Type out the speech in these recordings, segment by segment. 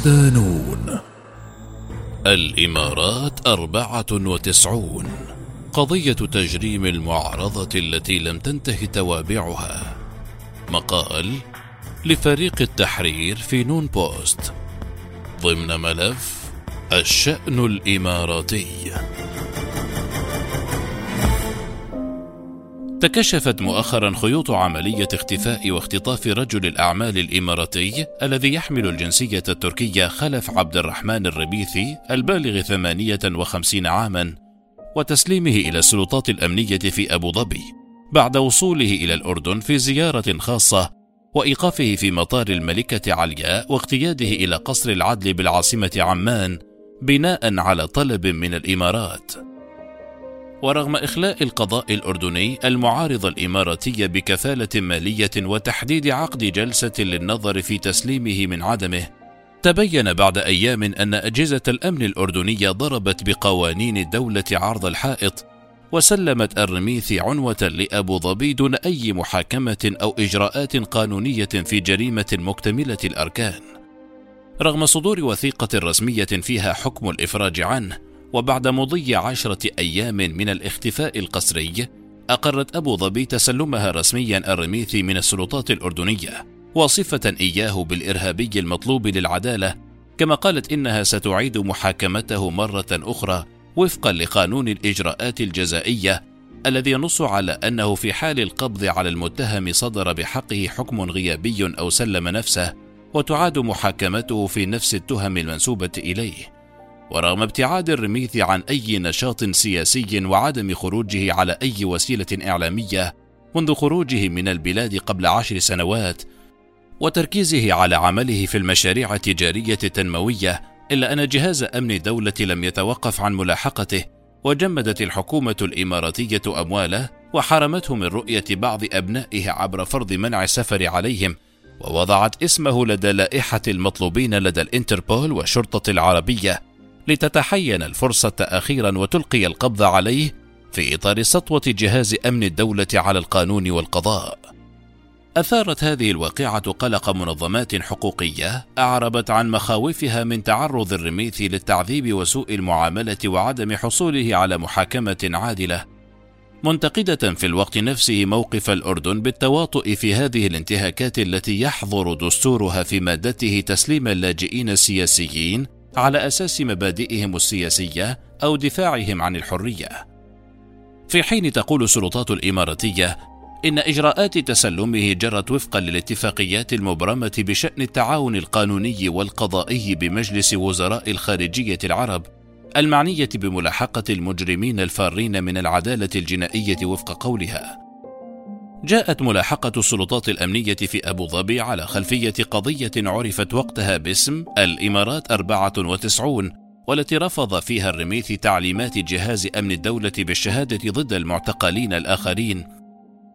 صدانون الإمارات أربعة وتسعون. قضية تجريم المعارضة التي لم تنته توابعها. مقال لفريق التحرير في نون بوست. ضمن ملف الشأن الإماراتي. تكشفت مؤخرا خيوط عملية اختفاء واختطاف رجل الأعمال الإماراتي الذي يحمل الجنسية التركية خلف عبد الرحمن الربيثي البالغ 58 عاما وتسليمه إلى السلطات الأمنية في أبو ظبي بعد وصوله إلى الأردن في زيارة خاصة وإيقافه في مطار الملكة علياء واقتياده إلى قصر العدل بالعاصمة عمان بناء على طلب من الإمارات. ورغم إخلاء القضاء الأردني المعارضة الإماراتية بكفالة مالية وتحديد عقد جلسة للنظر في تسليمه من عدمه، تبين بعد أيام أن أجهزة الأمن الأردنية ضربت بقوانين الدولة عرض الحائط، وسلمت الرميث عنوة لأبو ظبي دون أي محاكمة أو إجراءات قانونية في جريمة مكتملة الأركان. رغم صدور وثيقة رسمية فيها حكم الإفراج عنه، وبعد مضي عشرة أيام من الاختفاء القسري أقرت أبو ظبي تسلمها رسميا الرميثي من السلطات الأردنية واصفة إياه بالإرهابي المطلوب للعدالة كما قالت إنها ستعيد محاكمته مرة أخرى وفقا لقانون الإجراءات الجزائية الذي ينص على أنه في حال القبض على المتهم صدر بحقه حكم غيابي أو سلم نفسه وتعاد محاكمته في نفس التهم المنسوبة إليه. ورغم ابتعاد الرميث عن أي نشاط سياسي وعدم خروجه على أي وسيلة إعلامية منذ خروجه من البلاد قبل عشر سنوات وتركيزه على عمله في المشاريع التجارية التنموية إلا أن جهاز أمن الدولة لم يتوقف عن ملاحقته وجمدت الحكومة الإماراتية أمواله وحرمته من رؤية بعض أبنائه عبر فرض منع السفر عليهم ووضعت اسمه لدى لائحة المطلوبين لدى الإنتربول والشرطة العربية. لتتحين الفرصة أخيرا وتلقي القبض عليه في إطار سطوة جهاز أمن الدولة على القانون والقضاء. أثارت هذه الواقعة قلق منظمات حقوقية أعربت عن مخاوفها من تعرض الرميث للتعذيب وسوء المعاملة وعدم حصوله على محاكمة عادلة. منتقدة في الوقت نفسه موقف الأردن بالتواطؤ في هذه الانتهاكات التي يحظر دستورها في مادته تسليم اللاجئين السياسيين على أساس مبادئهم السياسية أو دفاعهم عن الحرية. في حين تقول السلطات الإماراتية إن إجراءات تسلمه جرت وفقا للاتفاقيات المبرمة بشأن التعاون القانوني والقضائي بمجلس وزراء الخارجية العرب المعنية بملاحقة المجرمين الفارين من العدالة الجنائية وفق قولها. جاءت ملاحقة السلطات الأمنية في أبو ظبي على خلفية قضية عرفت وقتها باسم الإمارات 94 والتي رفض فيها الرميث تعليمات جهاز أمن الدولة بالشهادة ضد المعتقلين الآخرين.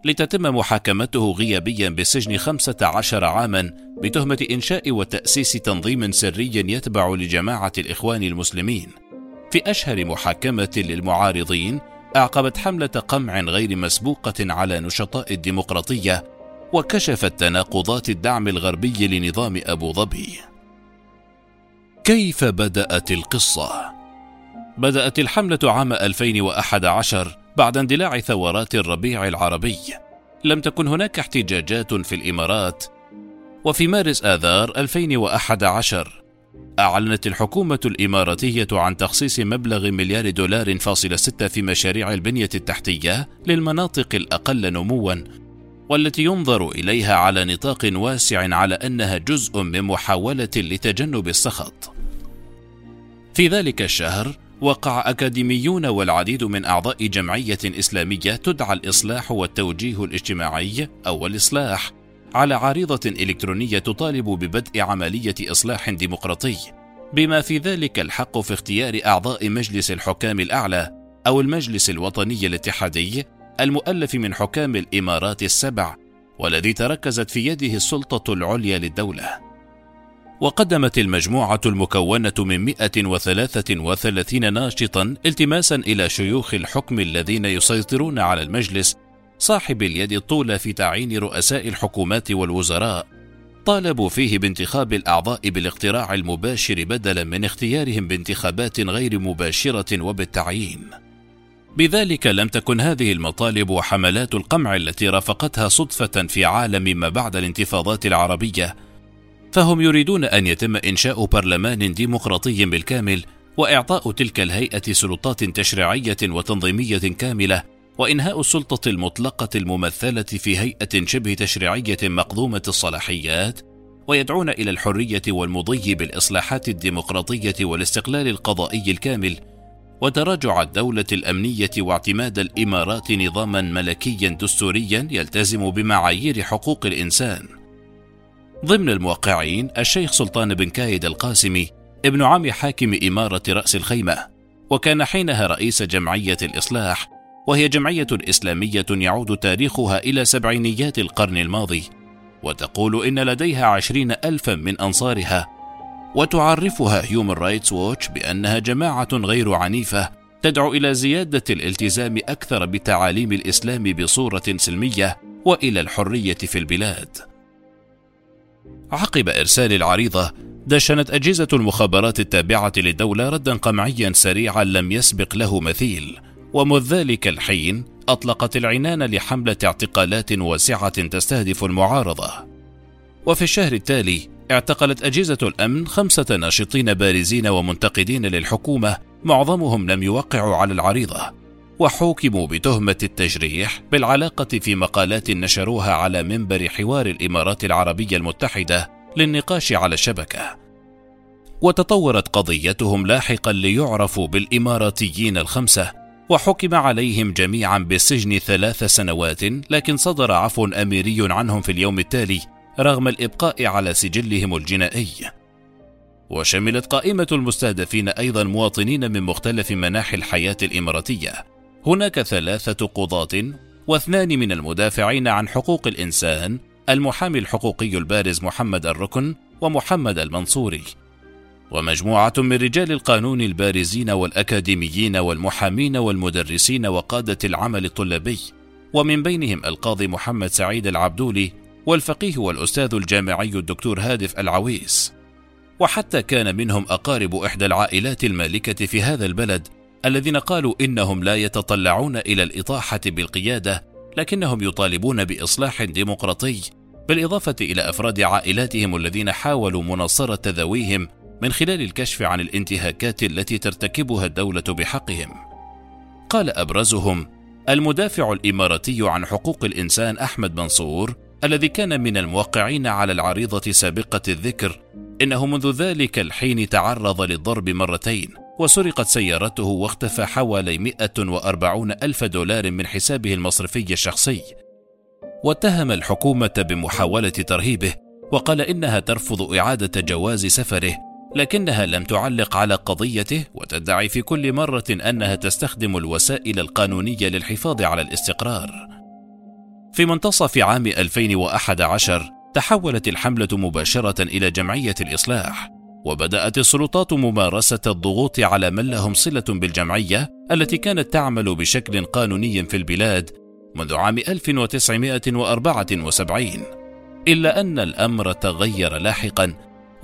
لتتم محاكمته غيابيا بالسجن 15 عاما بتهمة إنشاء وتأسيس تنظيم سري يتبع لجماعة الإخوان المسلمين. في أشهر محاكمة للمعارضين أعقبت حملة قمع غير مسبوقة على نشطاء الديمقراطية وكشفت تناقضات الدعم الغربي لنظام أبو ظبي. كيف بدأت القصة؟ بدأت الحملة عام 2011 بعد اندلاع ثورات الربيع العربي. لم تكن هناك احتجاجات في الإمارات، وفي مارس آذار 2011 أعلنت الحكومة الإماراتية عن تخصيص مبلغ مليار دولار فاصل ستة في مشاريع البنية التحتية للمناطق الأقل نموا والتي ينظر إليها على نطاق واسع على أنها جزء من محاولة لتجنب السخط. في ذلك الشهر وقع أكاديميون والعديد من أعضاء جمعية إسلامية تدعى الإصلاح والتوجيه الاجتماعي أو الإصلاح على عارضة إلكترونية تطالب ببدء عملية إصلاح ديمقراطي، بما في ذلك الحق في اختيار أعضاء مجلس الحكام الأعلى أو المجلس الوطني الاتحادي المؤلف من حكام الإمارات السبع، والذي تركزت في يده السلطة العليا للدولة. وقدمت المجموعة المكونة من 133 ناشطا التماسا إلى شيوخ الحكم الذين يسيطرون على المجلس صاحب اليد الطولى في تعيين رؤساء الحكومات والوزراء طالبوا فيه بانتخاب الأعضاء بالاقتراع المباشر بدلا من اختيارهم بانتخابات غير مباشرة وبالتعيين. بذلك لم تكن هذه المطالب وحملات القمع التي رافقتها صدفة في عالم ما بعد الانتفاضات العربية، فهم يريدون أن يتم إنشاء برلمان ديمقراطي بالكامل وإعطاء تلك الهيئة سلطات تشريعية وتنظيمية كاملة وإنهاء السلطة المطلقة الممثلة في هيئة شبه تشريعية مقضومة الصلاحيات ويدعون إلى الحرية والمضي بالإصلاحات الديمقراطية والاستقلال القضائي الكامل وتراجع الدولة الأمنية واعتماد الإمارات نظاما ملكيا دستوريا يلتزم بمعايير حقوق الإنسان. ضمن الموقعين الشيخ سلطان بن كايد القاسمي ابن عم حاكم إمارة رأس الخيمة، وكان حينها رئيس جمعية الإصلاح، وهي جمعية إسلامية يعود تاريخها إلى سبعينيات القرن الماضي، وتقول إن لديها عشرين ألفا من أنصارها وتعرفها هيومن رايتس ووتش بأنها جماعة غير عنيفة تدعو إلى زيادة الالتزام أكثر بتعاليم الإسلام بصورة سلمية وإلى الحرية في البلاد. عقب إرسال العريضة، دشنت أجهزة المخابرات التابعة للدولة ردا قمعيا سريعا لم يسبق له مثيل، ومذ ذلك الحين أطلقت العنان لحملة اعتقالات واسعة تستهدف المعارضة. وفي الشهر التالي اعتقلت أجهزة الأمن خمسة ناشطين بارزين ومنتقدين للحكومة معظمهم لم يوقعوا على العريضة وحوكموا بتهمة التجريح بالعلاقة في مقالات نشروها على منبر حوار الإمارات العربية المتحدة للنقاش على الشبكة وتطورت قضيتهم لاحقا ليعرفوا بالإماراتيين الخمسة وحكم عليهم جميعا بالسجن ثلاث سنوات لكن صدر عفو أميري عنهم في اليوم التالي رغم الإبقاء على سجلهم الجنائي. وشملت قائمة المستهدفين أيضا مواطنين من مختلف مناحي الحياة الإماراتية. هناك ثلاثة قضاة واثنان من المدافعين عن حقوق الإنسان المحامي الحقوقي البارز محمد الركن ومحمد المنصوري. ومجموعة من رجال القانون البارزين والأكاديميين والمحامين والمدرسين وقادة العمل الطلابي، ومن بينهم القاضي محمد سعيد العبدولي والفقيه والأستاذ الجامعي الدكتور هادف العويس. وحتى كان منهم أقارب إحدى العائلات المالكة في هذا البلد الذين قالوا إنهم لا يتطلعون إلى الإطاحة بالقيادة لكنهم يطالبون بإصلاح ديمقراطي بالإضافة إلى أفراد عائلاتهم الذين حاولوا مناصرة ذويهم من خلال الكشف عن الانتهاكات التي ترتكبها الدولة بحقهم. قال أبرزهم المدافع الإماراتي عن حقوق الإنسان أحمد منصور الذي كان من الموقعين على العريضة سابقة الذكر إنه منذ ذلك الحين تعرض للضرب مرتين وسرقت سيارته واختفى حوالي 140 ألف دولار من حسابه المصرفي الشخصي واتهم الحكومة بمحاولة ترهيبه وقال إنها ترفض إعادة جواز سفره لكنها لم تعلق على قضيته وتدعي في كل مرة أنها تستخدم الوسائل القانونية للحفاظ على الاستقرار. في منتصف عام 2011 تحولت الحملة مباشرة إلى جمعية الإصلاح، وبدأت السلطات ممارسة الضغوط على من لهم صلة بالجمعية التي كانت تعمل بشكل قانوني في البلاد منذ عام 1974 إلا أن الأمر تغير لاحقا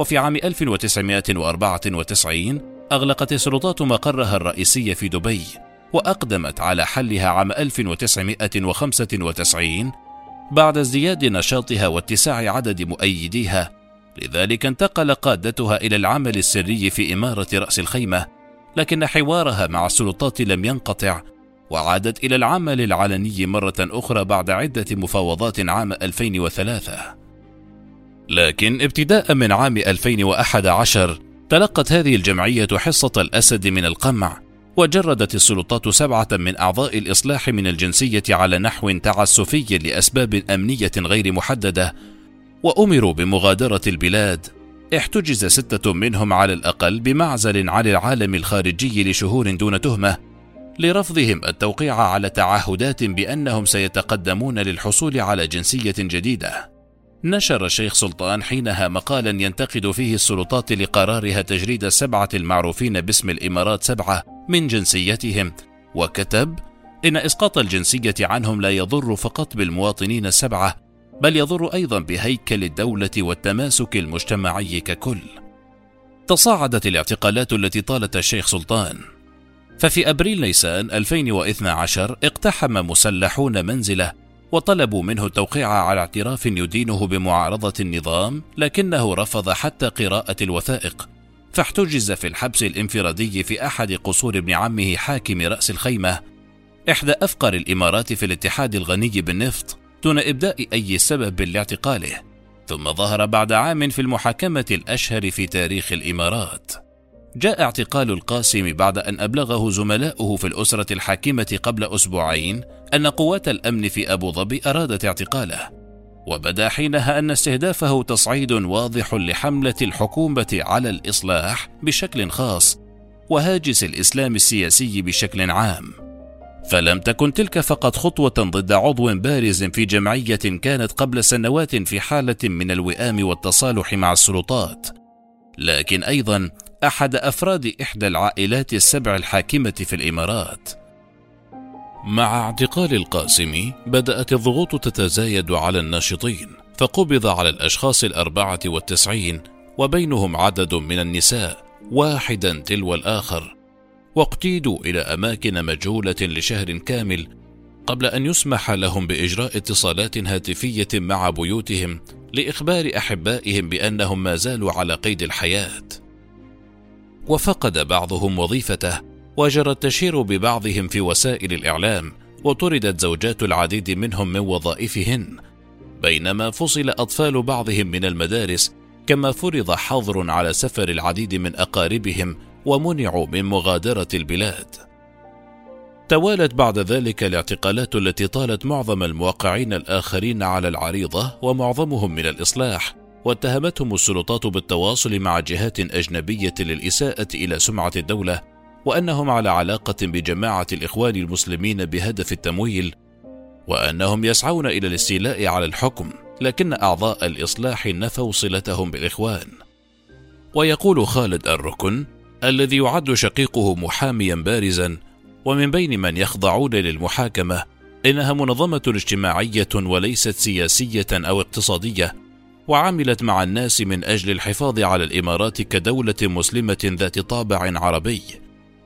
وفي عام 1994 أغلقت السلطات مقرها الرئيسي في دبي وأقدمت على حلها عام 1995 بعد ازدياد نشاطها واتساع عدد مؤيديها. لذلك انتقل قادتها إلى العمل السري في إمارة رأس الخيمة لكن حوارها مع السلطات لم ينقطع وعادت إلى العمل العلني مرة أخرى بعد عدة مفاوضات عام 2003 لكن ابتداء من عام 2011 تلقت هذه الجمعية حصة الأسد من القمع وجردت السلطات سبعة من أعضاء الإصلاح من الجنسية على نحو تعسفي لأسباب أمنية غير محددة، وأمروا بمغادرة البلاد. احتجز ستة منهم على الأقل بمعزل عن العالم الخارجي لشهور دون تهمة، لرفضهم التوقيع على تعهدات بأنهم سيتقدمون للحصول على جنسية جديدة. نشر الشيخ سلطان حينها مقالا ينتقد فيه السلطات لقرارها تجريد السبعة المعروفين باسم الإمارات سبعة من جنسيتهم وكتب إن إسقاط الجنسية عنهم لا يضر فقط بالمواطنين السبعة بل يضر أيضا بهيكل الدولة والتماسك المجتمعي ككل. تصاعدت الاعتقالات التي طالت الشيخ سلطان. ففي أبريل نيسان 2012 اقتحم مسلحون منزله وطلبوا منه التوقيع على اعتراف يدينه بمعارضة النظام لكنه رفض حتى قراءة الوثائق. فاحتجز في الحبس الانفرادي في أحد قصور ابن عمه حاكم رأس الخيمة. إحدى أفقر الإمارات في الاتحاد الغني بالنفط دون إبداء أي سبب لاعتقاله. ثم ظهر بعد عام في المحاكمة الأشهر في تاريخ الإمارات. جاء اعتقال القاسم بعد أن أبلغه زملاؤه في الأسرة الحاكمة قبل أسبوعين أن قوات الأمن في أبو ظبي أرادت اعتقاله وبدا حينها أن استهدافه تصعيد واضح لحملة الحكومة على الإصلاح بشكل خاص وهاجس الإسلام السياسي بشكل عام. فلم تكن تلك فقط خطوة ضد عضو بارز في جمعية كانت قبل سنوات في حالة من الوئام والتصالح مع السلطات لكن أيضا أحد أفراد إحدى العائلات السبع الحاكمة في الإمارات. مع اعتقال القاسم بدأت الضغوط تتزايد على الناشطين فقبض على الأشخاص الأربعة والتسعين وبينهم عدد من النساء واحدا تلو الآخر. واقتيدوا إلى أماكن مجهولة لشهر كامل قبل أن يسمح لهم بإجراء اتصالات هاتفية مع بيوتهم لإخبار أحبائهم بأنهم ما زالوا على قيد الحياة. وفقد بعضهم وظيفته وجرى التشهير ببعضهم في وسائل الإعلام وطردت زوجات العديد منهم من وظائفهن. بينما فصل أطفال بعضهم من المدارس كما فرض حظر على سفر العديد من أقاربهم ومنعوا من مغادرة البلاد. توالت بعد ذلك الاعتقالات التي طالت معظم الموقعين الآخرين على العريضة ومعظمهم من الإصلاح واتهمتهم السلطات بالتواصل مع جهات أجنبية للإساءة إلى سمعة الدولة وأنهم على علاقة بجماعة الإخوان المسلمين بهدف التمويل وأنهم يسعون إلى الاستيلاء على الحكم لكن أعضاء الإصلاح نفوا صلتهم بالإخوان. ويقول خالد الركن الذي يعد شقيقه محاميا بارزا ومن بين من يخضعون للمحاكمة إنها منظمة اجتماعية وليست سياسية أو اقتصادية وعملت مع الناس من أجل الحفاظ على الإمارات كدولة مسلمة ذات طابع عربي.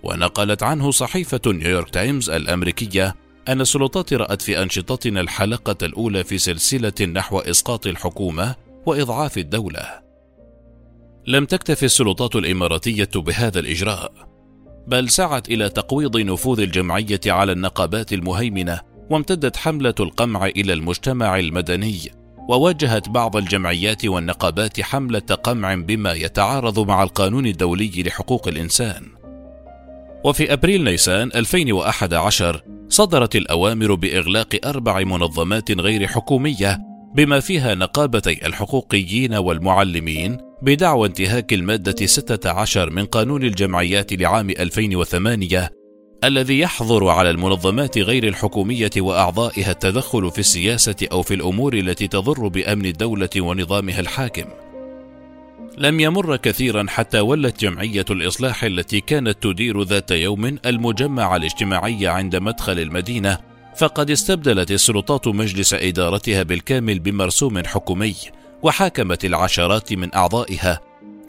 ونقلت عنه صحيفة نيويورك تايمز الأمريكية أن السلطات رأت في أنشطتنا الحلقة الأولى في سلسلة نحو إسقاط الحكومة وإضعاف الدولة. لم تكتف السلطات الإماراتية بهذا الإجراء بل سعت إلى تقويض نفوذ الجمعية على النقابات المهيمنة وامتدت حملة القمع إلى المجتمع المدني وواجهت بعض الجمعيات والنقابات حملة قمع بما يتعارض مع القانون الدولي لحقوق الإنسان. وفي أبريل نيسان 2011 صدرت الأوامر بإغلاق أربع منظمات غير حكومية بما فيها نقابتي الحقوقيين والمعلمين بدعوى انتهاك المادة 16 من قانون الجمعيات لعام 2008 الذي يحظر على المنظمات غير الحكومية وأعضائها التدخل في السياسة أو في الأمور التي تضر بأمن الدولة ونظامها الحاكم. لم يمر كثيرا حتى ولت جمعية الإصلاح التي كانت تدير ذات يوم المجمع الاجتماعي عند مدخل المدينة فقد استبدلت السلطات مجلس إدارتها بالكامل بمرسوم حكومي وحاكمت العشرات من أعضائها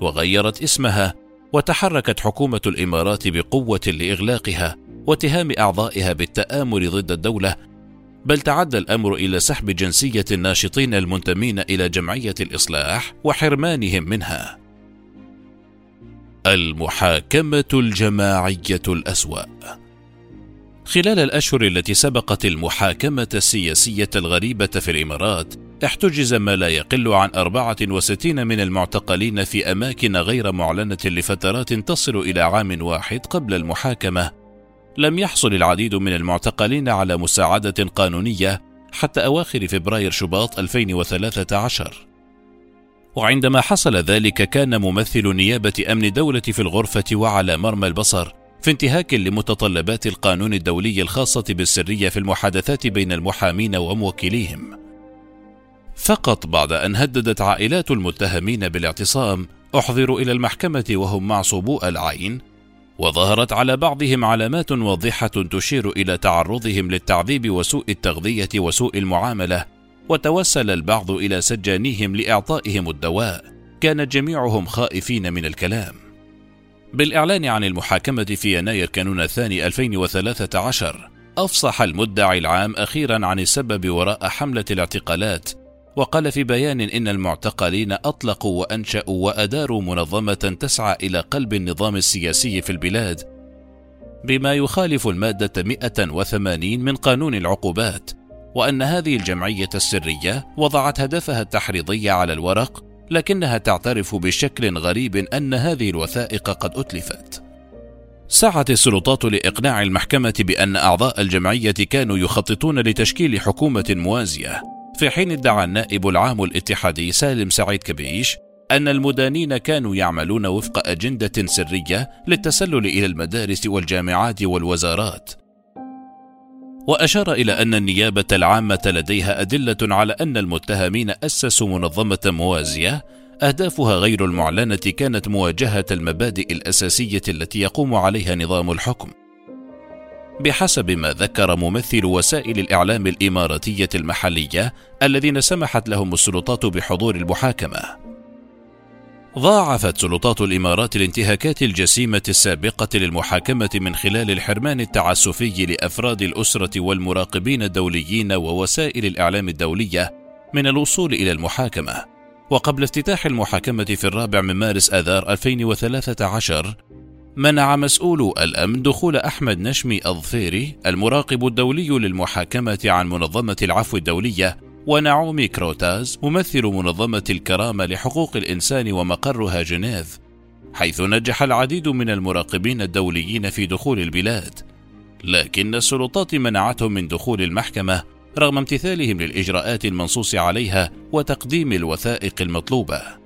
وغيرت اسمها وتحركت حكومة الإمارات بقوة لإغلاقها واتهام أعضائها بالتامر ضد الدولة بل تعدى الأمر إلى سحب جنسية الناشطين المنتمين إلى جمعية الإصلاح وحرمانهم منها المحاكمة الجماعية الأسوأ خلال الأشهر التي سبقت المحاكمة السياسية الغريبة في الإمارات احتجز ما لا يقل عن 64 من المعتقلين في أماكن غير معلنة لفترات تصل إلى عام واحد قبل المحاكمة. لم يحصل العديد من المعتقلين على مساعدة قانونية حتى أواخر فبراير شباط 2013. وعندما حصل ذلك كان ممثل نيابة أمن دولة في الغرفة وعلى مرمى البصر في انتهاك لمتطلبات القانون الدولي الخاصة بالسرية في المحادثات بين المحامين وموكليهم. فقط بعد أن هددت عائلات المتهمين بالاعتصام أحضروا إلى المحكمة وهم معصوبو العين وظهرت على بعضهم علامات واضحة تشير إلى تعرضهم للتعذيب وسوء التغذية وسوء المعاملة وتوسل البعض إلى سجانيهم لإعطائهم الدواء. كان جميعهم خائفين من الكلام. بالإعلان عن المحاكمة في يناير كانون الثاني 2013 أفصح المدعي العام أخيرا عن السبب وراء حملة الاعتقالات وقال في بيان إن المعتقلين أطلقوا وأنشأوا وأداروا منظمة تسعى إلى قلب النظام السياسي في البلاد بما يخالف المادة 180 من قانون العقوبات وأن هذه الجمعية السرية وضعت هدفها التحريضي على الورق لكنها تعترف بشكل غريب أن هذه الوثائق قد أتلفت. سعت السلطات لإقناع المحكمة بأن أعضاء الجمعية كانوا يخططون لتشكيل حكومة موازية. في حين ادعى النائب العام الاتحادي سالم سعيد كبيش أن المدانين كانوا يعملون وفق أجندة سرية للتسلل إلى المدارس والجامعات والوزارات. وأشار إلى أن النيابة العامة لديها أدلة على أن المتهمين أسسوا منظمة موازية أهدافها غير المعلنة كانت مواجهة المبادئ الأساسية التي يقوم عليها نظام الحكم. بحسب ما ذكر ممثل وسائل الإعلام الإماراتية المحلية الذين سمحت لهم السلطات بحضور المحاكمة. ضاعفت سلطات الإمارات الانتهاكات الجسيمة السابقة للمحاكمة من خلال الحرمان التعسفي لأفراد الأسرة والمراقبين الدوليين ووسائل الإعلام الدولية من الوصول إلى المحاكمة. وقبل افتتاح المحاكمة في الرابع من مارس آذار 2013 منع مسؤولو الأمن دخول أحمد نشمي الظفيري المراقب الدولي للمحاكمة عن منظمة العفو الدولية ونعومي كروتاز ممثل منظمة الكرامة لحقوق الإنسان ومقرها جنيف حيث نجح العديد من المراقبين الدوليين في دخول البلاد. لكن السلطات منعتهم من دخول المحكمة رغم امتثالهم للإجراءات المنصوص عليها وتقديم الوثائق المطلوبة.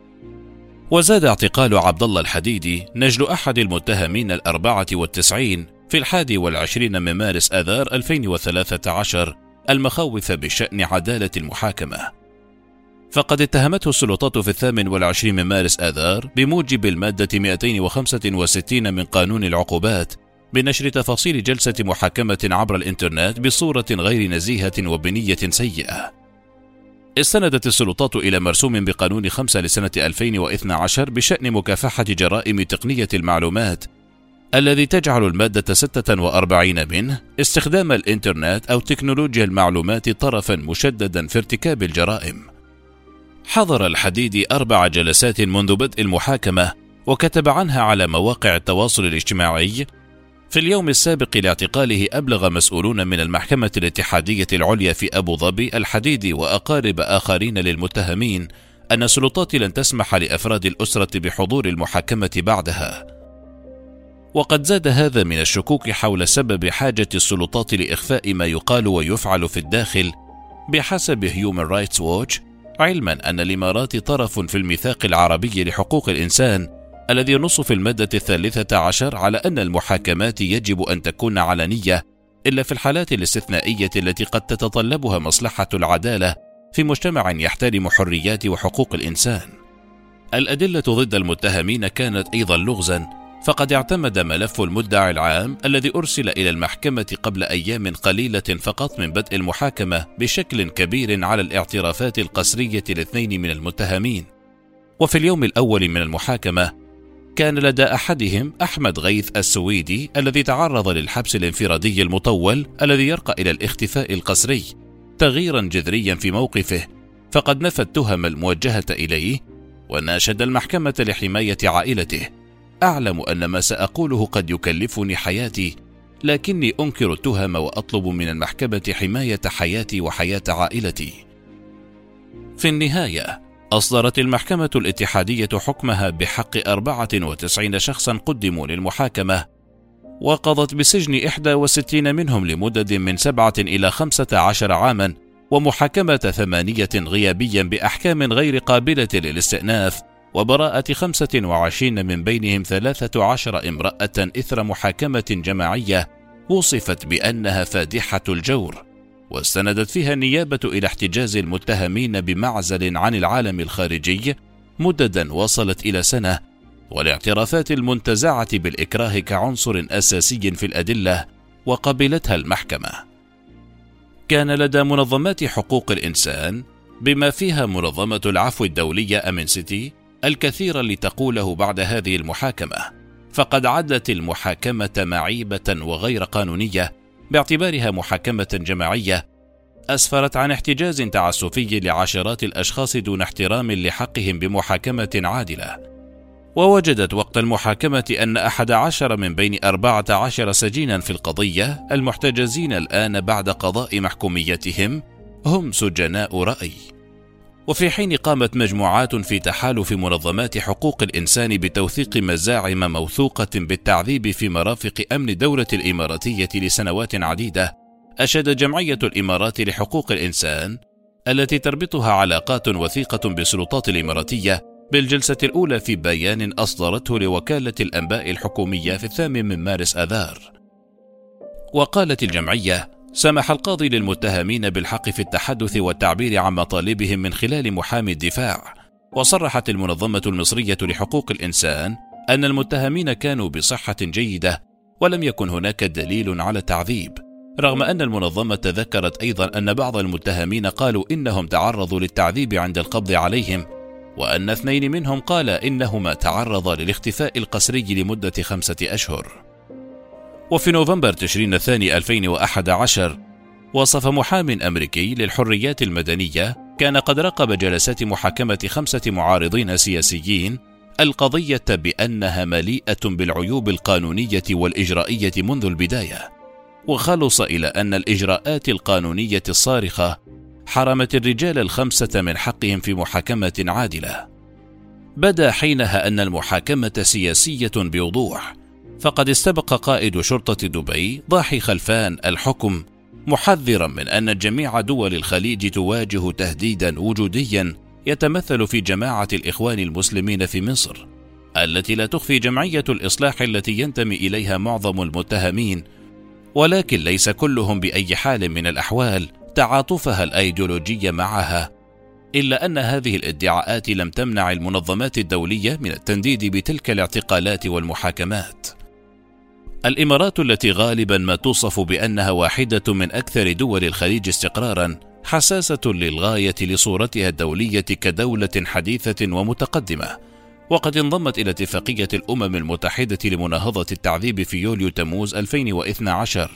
وزاد اعتقال عبد الله الحديدي نجل أحد المتهمين الأربعة والتسعين في الحادي والعشرين من مارس آذار 2013 المخاوف بشأن عدالة المحاكمة. فقد اتهمته السلطات في الثامن والعشرين من مارس آذار بموجب المادة 265 من قانون العقوبات بنشر تفاصيل جلسة محاكمة عبر الإنترنت بصورة غير نزيهة وبنية سيئة. استندت السلطات إلى مرسوم بقانون خمسة لسنة 2012 بشأن مكافحة جرائم تقنية المعلومات الذي تجعل المادة 46 منه استخدام الإنترنت أو تكنولوجيا المعلومات طرفا مشددا في ارتكاب الجرائم. حضر الحديدي أربع جلسات منذ بدء المحاكمة وكتب عنها على مواقع التواصل الاجتماعي في اليوم السابق لاعتقاله أبلغ مسؤولون من المحكمة الاتحادية العليا في أبو ظبي الحديدي وأقارب آخرين للمتهمين أن السلطات لن تسمح لأفراد الأسرة بحضور المحاكمة بعدها. وقد زاد هذا من الشكوك حول سبب حاجة السلطات لإخفاء ما يقال ويفعل في الداخل بحسب هيومن رايتس ووتش علما أن الإمارات طرف في الميثاق العربي لحقوق الإنسان الذي ينص في المادة الثالثة عشر على أن المحاكمات يجب أن تكون علنية إلا في الحالات الاستثنائية التي قد تتطلبها مصلحة العدالة في مجتمع يحترم حريات وحقوق الإنسان. الأدلة ضد المتهمين كانت أيضا لغزا فقد اعتمد ملف المدعي العام الذي أرسل إلى المحكمة قبل أيام قليلة فقط من بدء المحاكمة بشكل كبير على الاعترافات القسرية لاثنين من المتهمين. وفي اليوم الأول من المحاكمة كان لدى أحدهم أحمد غيث السويدي الذي تعرض للحبس الانفرادي المطول الذي يرقى إلى الاختفاء القسري تغييرا جذريا في موقفه فقد نفى التهم الموجهة إليه وناشد المحكمة لحماية عائلته. أعلم أن ما سأقوله قد يكلفني حياتي لكني أنكر التهم وأطلب من المحكمة حماية حياتي وحياة عائلتي. في النهاية أصدرت المحكمة الاتحادية حكمها بحق 94 شخصا قدموا للمحاكمة وقضت بسجن 61 منهم لمدد من سبعة إلى خمسة عشر عاما ومحاكمة ثمانية غيابيا بأحكام غير قابلة للاستئناف وبراءة خمسة وعشرين من بينهم ثلاثة عشر امرأة إثر محاكمة جماعية وصفت بأنها فادحة الجور. واستندت فيها النيابة إلى احتجاز المتهمين بمعزل عن العالم الخارجي مددا وصلت إلى سنة والاعترافات المنتزعة بالإكراه كعنصر أساسي في الأدلة وقبلتها المحكمة. كان لدى منظمات حقوق الإنسان بما فيها منظمة العفو الدولية أمنسيتي الكثير لتقوله بعد هذه المحاكمة فقد عدت المحاكمة معيبة وغير قانونية باعتبارها محاكمة جماعية أسفرت عن احتجاز تعسفي لعشرات الأشخاص دون احترام لحقهم بمحاكمة عادلة. ووجدت وقت المحاكمة أن أحد عشر من بين أربعة عشر سجينا في القضية المحتجزين الآن بعد قضاء محكوميتهم هم سجناء رأي. وفي حين قامت مجموعات في تحالف منظمات حقوق الإنسان بتوثيق مزاعم موثوقة بالتعذيب في مرافق أمن الدولة الإماراتية لسنوات عديدة أشاد جمعية الإمارات لحقوق الإنسان التي تربطها علاقات وثيقة بالسلطات الإماراتية بالجلسة الأولى في بيان أصدرته لوكالة الأنباء الحكومية في الثامن من مارس آذار. وقالت الجمعية: سمح القاضي للمتهمين بالحق في التحدث والتعبير عن مطالبهم من خلال محامي الدفاع، وصرحت المنظمة المصرية لحقوق الإنسان أن المتهمين كانوا بصحة جيدة ولم يكن هناك دليل على التعذيب، رغم أن المنظمة ذكرت أيضا أن بعض المتهمين قالوا إنهم تعرضوا للتعذيب عند القبض عليهم وأن اثنين منهم قال إنهما تعرضا للاختفاء القسري لمدة خمسة أشهر. وفي نوفمبر تشرين الثاني 2011 وصف محام أمريكي للحريات المدنية كان قد راقب جلسات محاكمة خمسة معارضين سياسيين القضية بأنها مليئة بالعيوب القانونية والإجرائية منذ البداية، وخلص إلى أن الإجراءات القانونية الصارخة حرمت الرجال الخمسة من حقهم في محاكمة عادلة. بدأ حينها أن المحاكمة سياسية بوضوح، فقد استبق قائد شرطة دبي ضاحي خلفان الحكم محذرا من أن جميع دول الخليج تواجه تهديدا وجوديا يتمثل في جماعة الإخوان المسلمين في مصر، التي لا تخفي جمعية الإصلاح التي ينتمي إليها معظم المتهمين، ولكن ليس كلهم بأي حال من الأحوال تعاطفها الايديولوجي معها إلا أن هذه الادعاءات لم تمنع المنظمات الدولية من التنديد بتلك الاعتقالات والمحاكمات. الإمارات التي غالبا ما توصف بأنها واحدة من أكثر دول الخليج استقرارا حساسة للغاية لصورتها الدولية كدولة حديثة ومتقدمة. وقد انضمت إلى اتفاقية الأمم المتحدة لمناهضة التعذيب في يوليو تموز 2012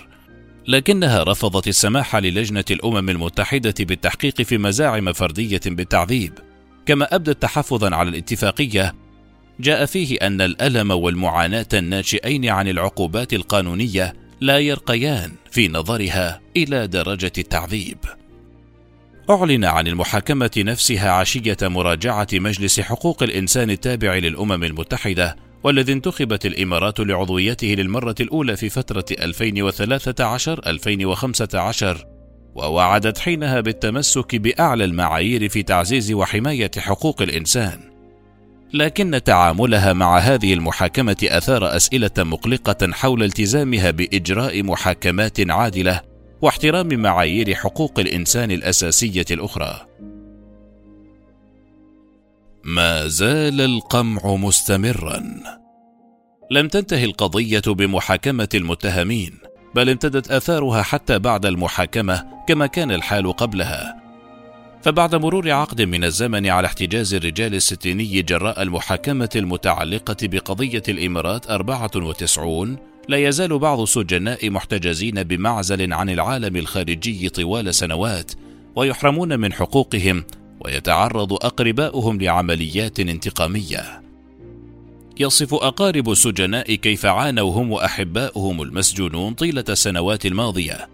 لكنها رفضت السماح للجنة الأمم المتحدة بالتحقيق في مزاعم فردية بالتعذيب، كما أبدت تحفظا على الاتفاقية جاء فيه أن الألم والمعاناة الناشئين عن العقوبات القانونية لا يرقيان في نظرها إلى درجة التعذيب. أعلن عن المحاكمة نفسها عشية مراجعة مجلس حقوق الإنسان التابع للأمم المتحدة والذي انتخبت الإمارات لعضويته للمرة الأولى في فترة 2013-2015 ووعدت حينها بالتمسك بأعلى المعايير في تعزيز وحماية حقوق الإنسان. لكن تعاملها مع هذه المحاكمة أثار أسئلة مقلقة حول التزامها بإجراء محاكمات عادلة واحترام معايير حقوق الإنسان الأساسية الأخرى. ما زال القمع مستمرا لم تنتهي القضية بمحاكمة المتهمين بل امتدت آثارها حتى بعد المحاكمة كما كان الحال قبلها فبعد مرور عقد من الزمن على احتجاز الرجال الستيني جراء المحاكمة المتعلقة بقضية الإمارات 94 لا يزال بعض السجناء محتجزين بمعزل عن العالم الخارجي طوال سنوات ويحرمون من حقوقهم ويتعرض أقرباؤهم لعمليات انتقامية. يصف أقارب السجناء كيف عانوا هم وأحباؤهم المسجونون طيلة السنوات الماضية.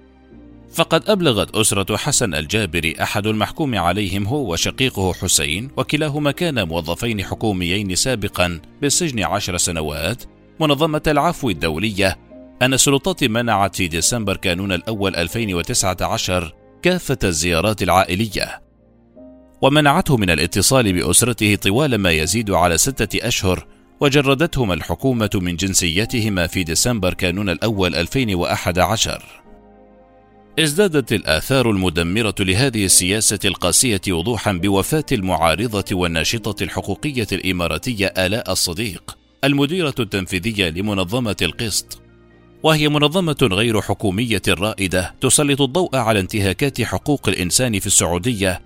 فقد أبلغت أسرة حسن الجابري أحد المحكوم عليهم هو وشقيقه حسين وكلاهما كانا موظفين حكوميين سابقا بالسجن عشر سنوات منظمة العفو الدولية. أن السلطات منعت في ديسمبر كانون الأول 2019 كافة الزيارات العائلية. ومنعته من الاتصال بأسرته طوال ما يزيد على ستة أشهر وجردتهما الحكومة من جنسيتهما في ديسمبر كانون الأول 2011 ازدادت الآثار المدمرة لهذه السياسة القاسية وضوحا بوفاة المعارضة والناشطة الحقوقية الإماراتية آلاء الصديق المديرة التنفيذية لمنظمة القسط. وهي منظمة غير حكومية رائدة تسلط الضوء على انتهاكات حقوق الإنسان في السعودية.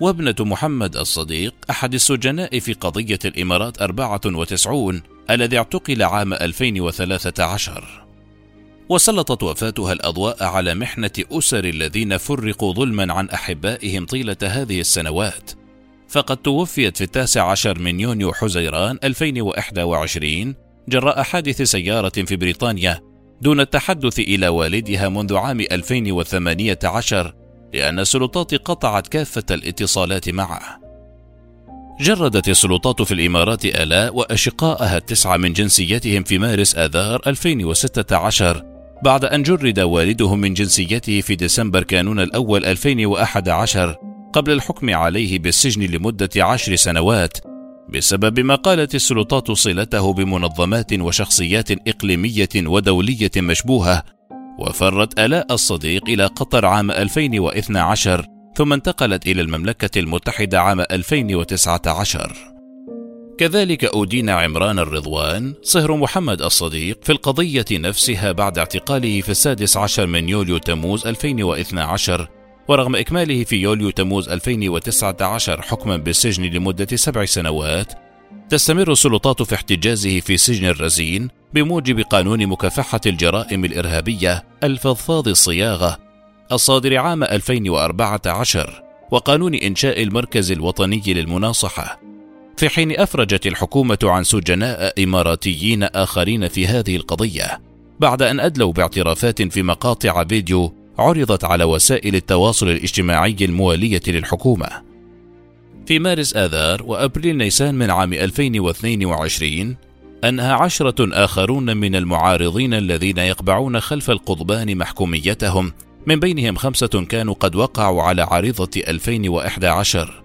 وابنة محمد الصديق أحد السجناء في قضية الإمارات 94 الذي اعتقل عام 2013 وسلطت وفاتها الأضواء على محنة أسر الذين فرقوا ظلما عن أحبائهم طيلة هذه السنوات فقد توفيت في التاسع عشر من يونيو حزيران 2021 جراء حادث سيارة في بريطانيا دون التحدث إلى والدها منذ عام 2018 لأن السلطات قطعت كافة الاتصالات معه. جردت السلطات في الإمارات آلاء وأشقائها التسعة من جنسيتهم في مارس آذار 2016 بعد أن جرد والدهم من جنسيته في ديسمبر كانون الأول 2011 قبل الحكم عليه بالسجن لمدة عشر سنوات بسبب ما قالت السلطات صلته بمنظمات وشخصيات إقليمية ودولية مشبوهة وفرت آلاء الصديق إلى قطر عام 2012 ثم انتقلت إلى المملكة المتحدة عام 2019 كذلك أدين عمران الرضوان صهر محمد الصديق في القضية نفسها بعد اعتقاله في السادس عشر من يوليو تموز 2012 ورغم إكماله في يوليو تموز 2019 حكما بالسجن لمدة سبع سنوات تستمر السلطات في احتجازه في سجن الرزين بموجب قانون مكافحة الجرائم الإرهابية الفضفاض الصياغة الصادر عام 2014 وقانون إنشاء المركز الوطني للمناصحة. في حين أفرجت الحكومة عن سجناء إماراتيين آخرين في هذه القضية بعد أن أدلوا باعترافات في مقاطع فيديو عرضت على وسائل التواصل الاجتماعي الموالية للحكومة. في مارس آذار وأبريل نيسان من عام 2022 أنهى عشرة آخرون من المعارضين الذين يقبعون خلف القضبان محكوميتهم من بينهم خمسة كانوا قد وقعوا على عريضة 2011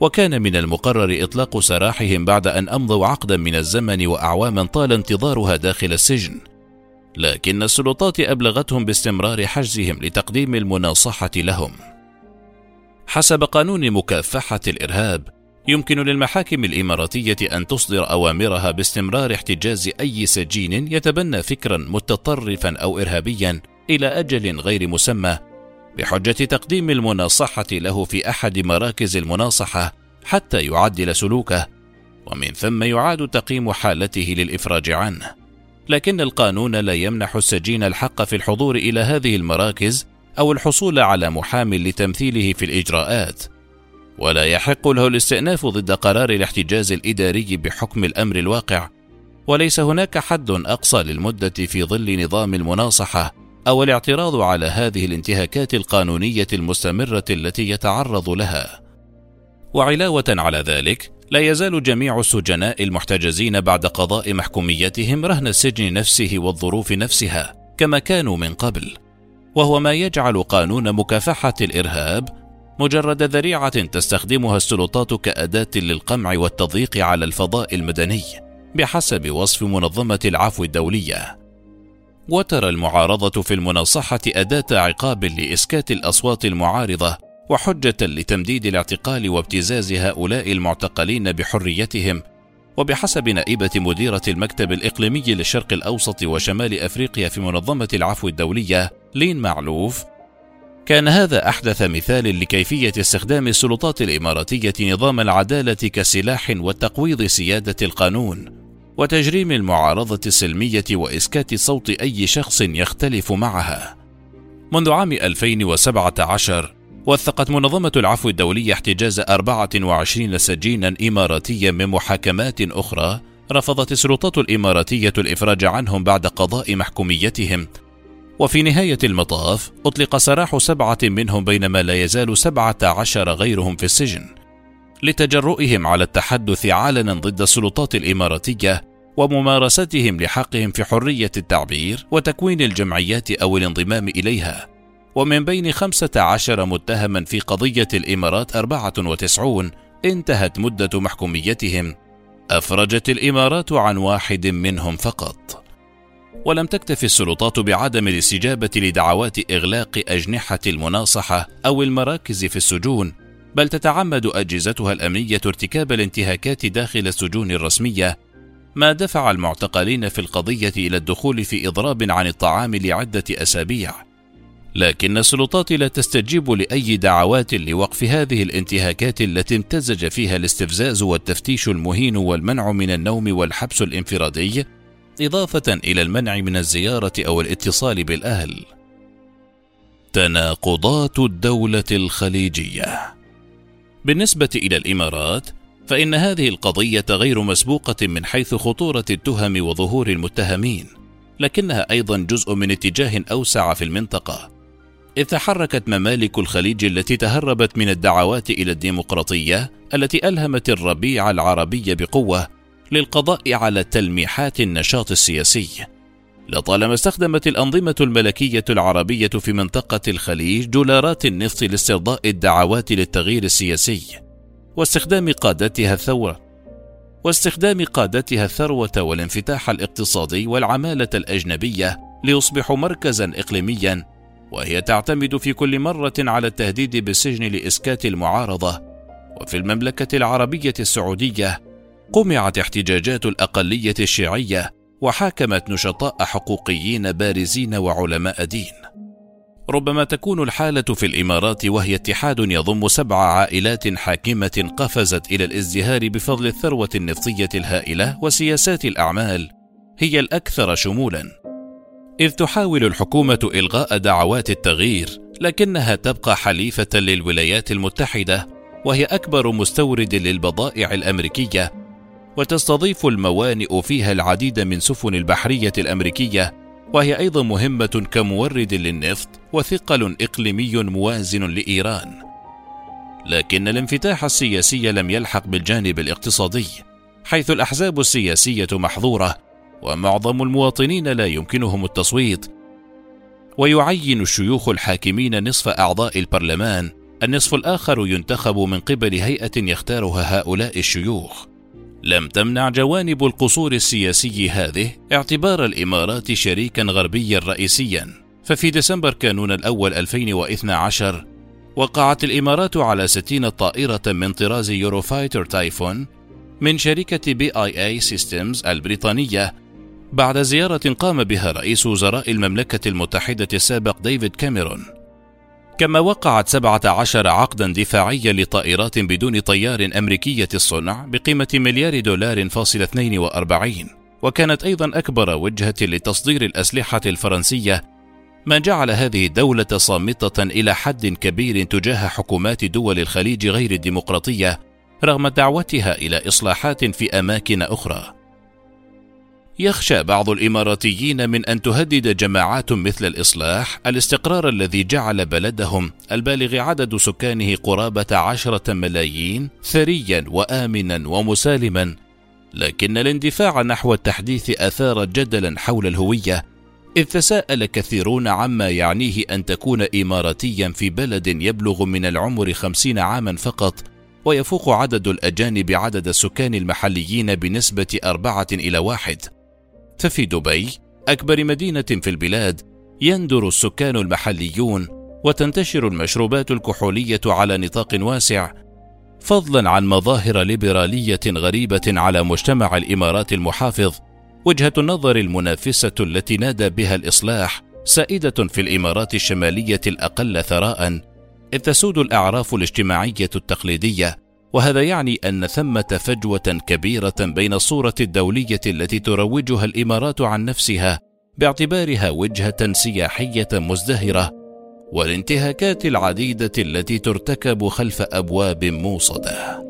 وكان من المقرر إطلاق سراحهم بعد أن أمضوا عقدا من الزمن وأعواما طال انتظارها داخل السجن لكن السلطات أبلغتهم باستمرار حجزهم لتقديم المناصحة لهم. حسب قانون مكافحة الإرهاب، يمكن للمحاكم الإماراتية أن تصدر أوامرها باستمرار احتجاز أي سجين يتبنى فكرا متطرفا أو إرهابيا إلى أجل غير مسمى، بحجة تقديم المناصحة له في أحد مراكز المناصحة حتى يعدل سلوكه، ومن ثم يعاد تقييم حالته للإفراج عنه. لكن القانون لا يمنح السجين الحق في الحضور إلى هذه المراكز أو الحصول على محام لتمثيله في الإجراءات ولا يحق له الاستئناف ضد قرار الاحتجاز الإداري بحكم الأمر الواقع وليس هناك حد أقصى للمدة في ظل نظام المناصحة أو الاعتراض على هذه الانتهاكات القانونية المستمرة التي يتعرض لها. وعلاوة على ذلك لا يزال جميع السجناء المحتجزين بعد قضاء محكوميتهم رهن السجن نفسه والظروف نفسها كما كانوا من قبل. وهو ما يجعل قانون مكافحة الإرهاب مجرد ذريعة تستخدمها السلطات كأداة للقمع والتضييق على الفضاء المدني بحسب وصف منظمة العفو الدولية. وترى المعارضة في المناصحة أداة عقاب لإسكات الأصوات المعارضة وحجة لتمديد الاعتقال وابتزاز هؤلاء المعتقلين بحريتهم. وبحسب نائبة مديرة المكتب الإقليمي للشرق الأوسط وشمال أفريقيا في منظمة العفو الدولية لين معلوف كان هذا أحدث مثال لكيفية استخدام السلطات الإماراتية نظام العدالة كسلاح وتقويض سيادة القانون. وتجريم المعارضة السلمية وإسكات صوت أي شخص يختلف معها. منذ عام 2017 وثقت منظمة العفو الدولية احتجاز 24 سجينا إماراتيا من محاكمات أخرى رفضت السلطات الإماراتية الإفراج عنهم بعد قضاء محكوميتهم. وفي نهاية المطاف أطلق سراح سبعة منهم بينما لا يزال سبعة عشر غيرهم في السجن. لتجرؤهم على التحدث علنا ضد السلطات الإماراتية وممارستهم لحقهم في حرية التعبير وتكوين الجمعيات أو الانضمام إليها. ومن بين خمسة عشر متهما في قضية الإمارات أربعة وتسعون انتهت مدة محكوميتهم. أفرجت الإمارات عن واحد منهم فقط. ولم تكتف السلطات بعدم الاستجابة لدعوات إغلاق أجنحة المناصحة أو المراكز في السجون بل تتعمد أجهزتها الأمنية ارتكاب الانتهاكات داخل السجون الرسمية ما دفع المعتقلين في القضية إلى الدخول في إضراب عن الطعام لعدة أسابيع. لكن السلطات لا تستجيب لأي دعوات لوقف هذه الانتهاكات التي امتزج فيها الاستفزاز والتفتيش المهين والمنع من النوم والحبس الانفرادي إضافة إلى المنع من الزيارة أو الاتصال بالأهل. تناقضات الدولة الخليجية بالنسبة إلى الإمارات فإن هذه القضية غير مسبوقة من حيث خطورة التهم وظهور المتهمين لكنها أيضا جزء من اتجاه أوسع في المنطقة إذ تحركت ممالك الخليج التي تهربت من الدعوات إلى الديمقراطية التي ألهمت الربيع العربي بقوة للقضاء على تلميحات النشاط السياسي. لطالما استخدمت الأنظمة الملكية العربية في منطقة الخليج دولارات النفط لاسترضاء الدعوات للتغيير السياسي، واستخدام قادتها الثورة. واستخدام قادتها الثروة والانفتاح الاقتصادي والعمالة الأجنبية ليصبحوا مركزا إقليميا وهي تعتمد في كل مرة على التهديد بالسجن لإسكات المعارضة. وفي المملكة العربية السعودية قمعت احتجاجات الأقلية الشيعية وحاكمت نشطاء حقوقيين بارزين وعلماء دين. ربما تكون الحالة في الإمارات وهي اتحاد يضم سبع عائلات حاكمة قفزت إلى الازدهار بفضل الثروة النفطية الهائلة وسياسات الأعمال هي الأكثر شمولا. إذ تحاول الحكومة إلغاء دعوات التغيير، لكنها تبقى حليفة للولايات المتحدة، وهي أكبر مستورد للبضائع الأمريكية، وتستضيف الموانئ فيها العديد من سفن البحرية الأمريكية، وهي أيضا مهمة كمورد للنفط وثقل إقليمي موازن لإيران. لكن الانفتاح السياسي لم يلحق بالجانب الاقتصادي، حيث الأحزاب السياسية محظورة ومعظم المواطنين لا يمكنهم التصويت ويعين الشيوخ الحاكمين نصف أعضاء البرلمان النصف الآخر ينتخب من قبل هيئة يختارها هؤلاء الشيوخ لم تمنع جوانب القصور السياسي هذه اعتبار الإمارات شريكا غربيا رئيسيا. ففي ديسمبر كانون الأول 2012 وقعت الإمارات على 60 طائرة من طراز يوروفايتر تايفون من شركة بي إيه إي سيستمز البريطانية بعد زيارة قام بها رئيس وزراء المملكة المتحدة السابق ديفيد كاميرون. كما وقعت 17 عقدا دفاعيا لطائرات بدون طيار أمريكية الصنع بقيمة مليار دولار فاصل 42 وكانت أيضا أكبر وجهة لتصدير الأسلحة الفرنسية. ما جعل هذه الدولة صامتة إلى حد كبير تجاه حكومات دول الخليج غير الديمقراطية رغم دعوتها إلى إصلاحات في أماكن أخرى. يخشى بعض الإماراتيين من أن تهدد جماعات مثل الإصلاح الاستقرار الذي جعل بلدهم البالغ عدد سكانه قرابة عشرة ملايين ثريا وآمنا ومسالما. لكن الاندفاع نحو التحديث أثار جدلا حول الهوية إذ تساءل كثيرون عما يعنيه أن تكون إماراتيا في بلد يبلغ من العمر خمسين عاما فقط ويفوق عدد الأجانب عدد السكان المحليين بنسبة أربعة إلى واحد. ففي دبي أكبر مدينة في البلاد يندر السكان المحليون وتنتشر المشروبات الكحولية على نطاق واسع فضلا عن مظاهر ليبرالية غريبة على مجتمع الإمارات المحافظ وجهة النظر المنافسة التي نادى بها الإصلاح سائدة في الإمارات الشمالية الأقل ثراء إذ تسود الأعراف الاجتماعية التقليدية وهذا يعني أن ثمة فجوة كبيرة بين الصورة الدولية التي تروجها الإمارات عن نفسها باعتبارها وجهة سياحية مزدهرة والانتهاكات العديدة التي ترتكب خلف أبواب موصدة.